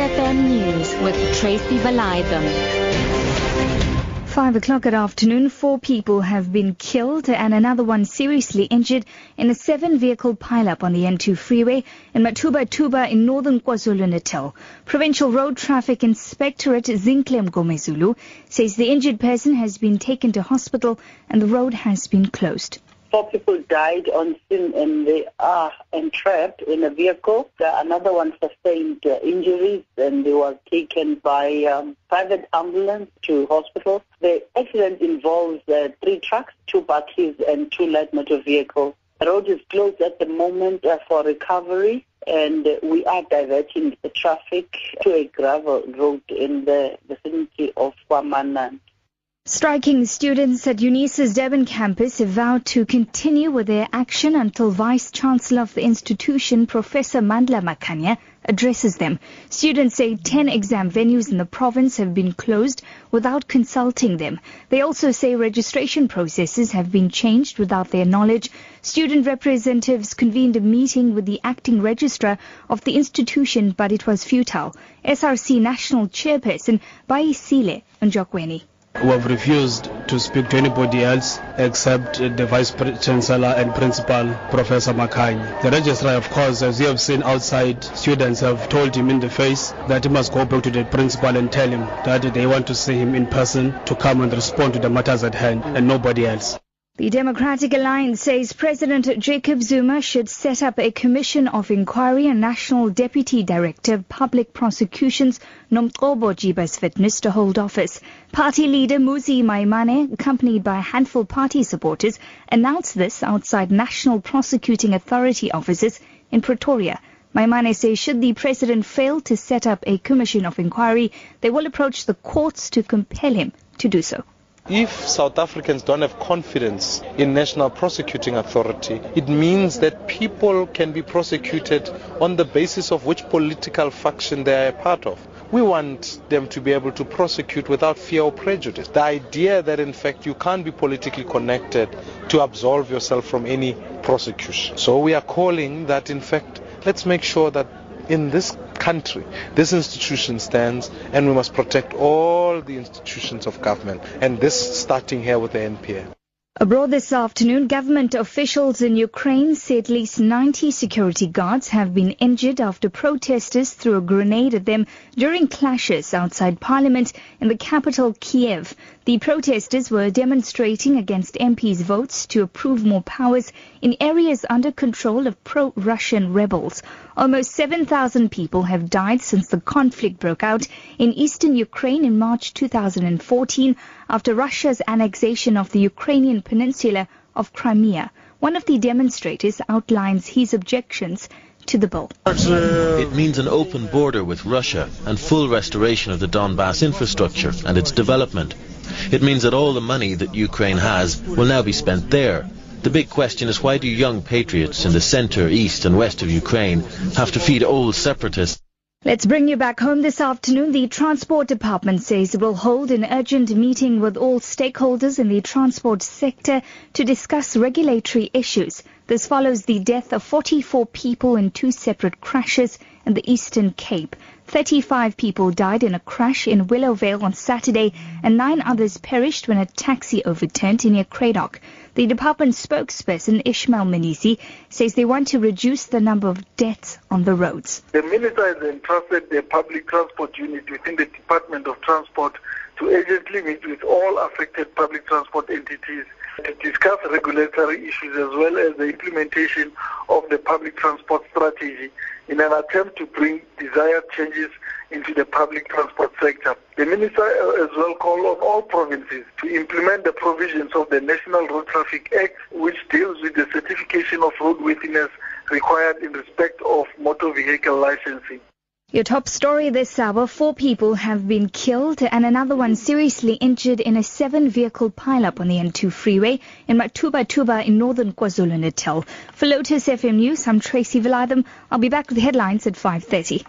FM News with Tracy Valaydham. Five o'clock at afternoon, four people have been killed and another one seriously injured in a seven-vehicle pileup on the N2 freeway in Mtubatuba in northern KwaZulu-Natal. Provincial Road Traffic Inspectorate Zinklem Gomezulu says the injured person has been taken to hospital and the road has been closed. Four people died on scene and they are entrapped in a vehicle. Another one sustained uh, injuries and they were taken by um, private ambulance to hospital. The accident involves uh, three trucks, two buses and two light motor vehicles. The road is closed at the moment uh, for recovery and we are diverting the traffic to a gravel road in the vicinity of Wamanan. Striking students at UNISA's Durban campus have vowed to continue with their action until Vice Chancellor of the institution, Professor Mandla Makhanya, addresses them. Students say 10 exam venues in the province have been closed without consulting them. They also say registration processes have been changed without their knowledge. Student representatives convened a meeting with the acting registrar of the institution, but it was futile. SRC National Chairperson Bayisile Njokweni. We have refused to speak to anybody else except uh, the Vice Chancellor and Principal, Professor Makhanya. The registrar, of course, as you have seen outside, students have told him in the face that he must go back to the principal and tell him that they want to see him in person to come and respond to the matters at hand and nobody else. The Democratic Alliance says President Jacob Zuma should set up a commission of inquiry and National Deputy Director of Public Prosecutions Nomgcobo Jiba's fitness to hold office. Party leader Mmusi Maimane, accompanied by a handful party supporters, announced this outside National Prosecuting Authority offices in Pretoria. Maimane says should the president fail to set up a commission of inquiry, they will approach the courts to compel him to do so. If South Africans don't have confidence in National Prosecuting Authority, it means that people can be prosecuted on the basis of which political faction they are a part of. We want them to be able to prosecute without fear or prejudice. The idea that in fact you can't be politically connected to absolve yourself from any prosecution. So we are calling that in fact let's make sure that in this country this institution stands and we must protect all the institutions of government and this starting here with the NPA. Abroad this afternoon, government officials in Ukraine say at least 90 security guards have been injured after protesters threw a grenade at them during clashes outside parliament in the capital Kiev. The protesters were demonstrating against MPs' votes to approve more powers in areas under control of pro-Russian rebels. Almost 7,000 people have died since the conflict broke out in eastern Ukraine in March 2014 after Russia's annexation of the Ukrainian peninsula of Crimea. One of the demonstrators outlines his objections to the bill. It means an open border with Russia and full restoration of the Donbass infrastructure and its development. It means that all the money that Ukraine has will now be spent there. The big question is why do young patriots in the centre, east and west of Ukraine have to feed old separatists? Let's bring you back home this afternoon. The Transport Department says it will hold an urgent meeting with all stakeholders in the transport sector to discuss regulatory issues. This follows the death of 44 people in two separate crashes in the Eastern Cape. 35 people died in a crash in Willowvale on Saturday and nine others perished when a taxi overturned near Cradock. The department spokesperson Ishmael Mnisi says they want to reduce the number of deaths on the roads. The minister has entrusted the public transport unit within the Department of Transport to urgently meet with all affected public transport entities to discuss regulatory issues as well as the implementation of the public transport strategy in an attempt to bring desired changes into the public transport sector. The minister as well called on all provinces to implement the provisions of the National Road Traffic Act, which deals with the certification of roadworthiness required in respect of motor vehicle licensing. Your top story this hour, four people have been killed and another one seriously injured in a seven-vehicle pileup on the N2 freeway in Mtubatuba in northern KwaZulu-Natal. For Lotus FM News, I'm Tracy Valaydham. I'll be back with the headlines at 5.30.